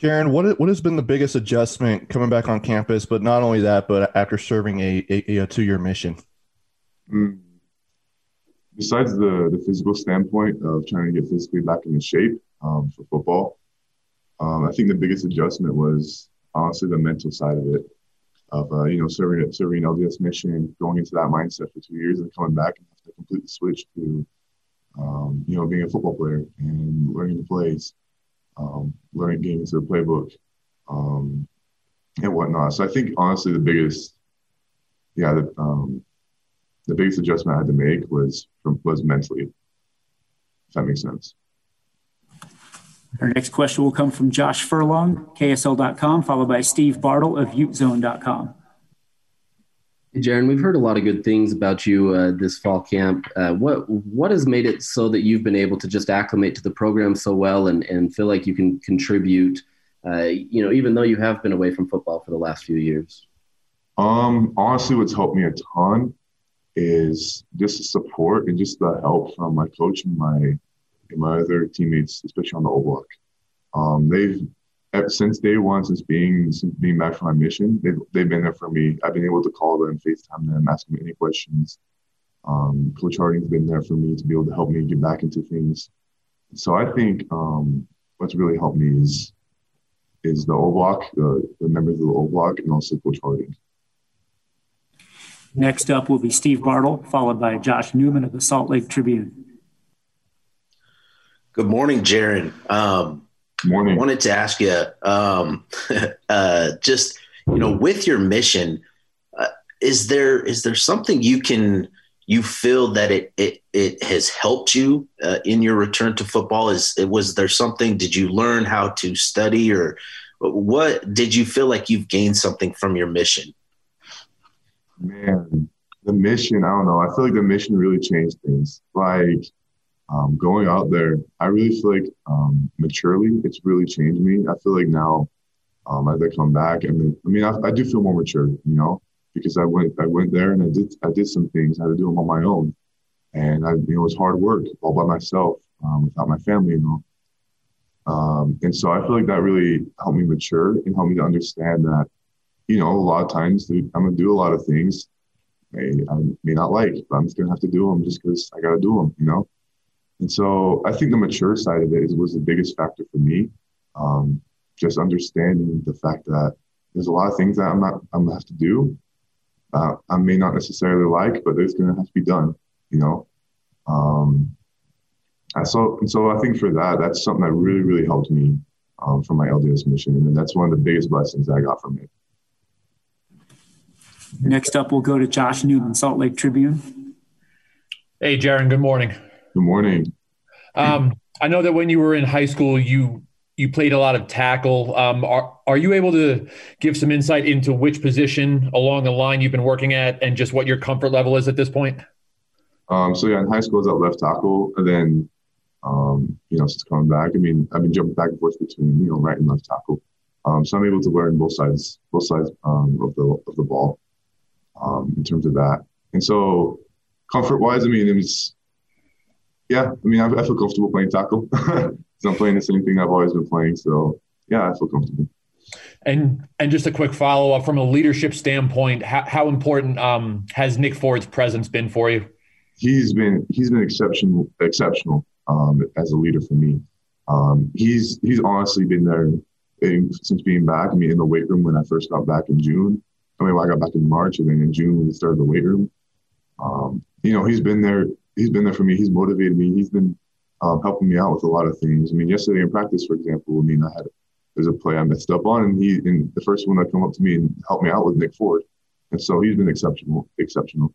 Jaren, what what has been the biggest adjustment coming back on campus? But not only that, but after serving a, a, a two year mission. Mm. Besides the the physical standpoint of trying to get physically back into shape um, for football, um, I think the biggest adjustment was honestly the mental side of it, of uh, you know serving serving an LDS mission, going into that mindset for two years, and coming back and have to completely switch to um, you know being a football player and learning the plays um, learning getting into the playbook, um, and whatnot. So I think honestly the biggest, yeah, the, um, the biggest adjustment I had to make was from, was mentally. If that makes sense. Our next question will come from Josh Furlong, KSL.com, followed by Steve Bartle of UteZone.com. Jaren, we've heard a lot of good things about you uh, this fall camp. Uh, what what has made it so that you've been able to just acclimate to the program so well and, and feel like you can contribute? Uh, you know, even though you have been away from football for the last few years. Um, honestly, what's helped me a ton is just the support and just the help from my coach and my and my other teammates, especially on the O block. Um, they've since day one, since being since being back from my mission, they've they've been there for me. I've been able to call them, FaceTime them, ask them any questions. Um, Coach Harding's been there for me to be able to help me get back into things. So I think um, what's really helped me is is the O block, the, the members of the O block, and also Coach Harding. Next up will be Steve Bartle, followed by Josh Newman of the Salt Lake Tribune. Good morning, Jaren. Um, Morning. I wanted to ask you, um, uh, just you know, with your mission, uh, is there is there something you can you feel that it it it has helped you uh, in your return to football? Is was there something? Did you learn how to study, or what did you feel like you've gained something from your mission? Man, the mission. I don't know. I feel like the mission really changed things. Like um, going out there, I really feel like um, maturely, it's really changed me. I feel like now, um, as I come back, I mean, I mean, I, I, do feel more mature, you know, because I went, I went there and I did, I did some things. I had to do them on my own, and I, you know, it was hard work all by myself, um, without my family, you know. Um, and so I feel like that really helped me mature and helped me to understand that, you know, a lot of times I'm gonna do a lot of things I, I may not like, but I'm just gonna have to do them just because I gotta do them, you know. And so I think the mature side of it is, was the biggest factor for me. Um, just understanding the fact that there's a lot of things that I'm not I'm gonna have to do. Uh, I may not necessarily like, but there's gonna have to be done. You know. Um, I so and so I think for that, that's something that really really helped me um, for my LDS mission, and that's one of the biggest blessings I got from it. Next up, we'll go to Josh Newman, Salt Lake Tribune. Hey, Jaren. Good morning. Good morning. Um, I know that when you were in high school, you you played a lot of tackle. Um, are are you able to give some insight into which position along the line you've been working at, and just what your comfort level is at this point? Um, so yeah, in high school I was at left tackle, and then um, you know since coming back, I mean I've been jumping back and forth between you know right and left tackle. Um, so I'm able to learn both sides both sides um, of the of the ball um, in terms of that. And so comfort wise, I mean it's yeah, I mean, I, I feel comfortable playing tackle. because I'm playing the same thing I've always been playing. So yeah, I feel comfortable. And and just a quick follow up from a leadership standpoint, how, how important um, has Nick Ford's presence been for you? He's been he's been exceptional exceptional um, as a leader for me. Um, he's he's honestly been there in, since being back. I mean, in the weight room when I first got back in June. I mean, I got back in March, and then in June we started the weight room. Um, you know, he's been there he's been there for me. He's motivated me. He's been um, helping me out with a lot of things. I mean, yesterday in practice, for example, I mean, I had there's a play I messed up on, and he and the first one that come up to me and helped me out was Nick Ford, and so he's been exceptional, exceptional.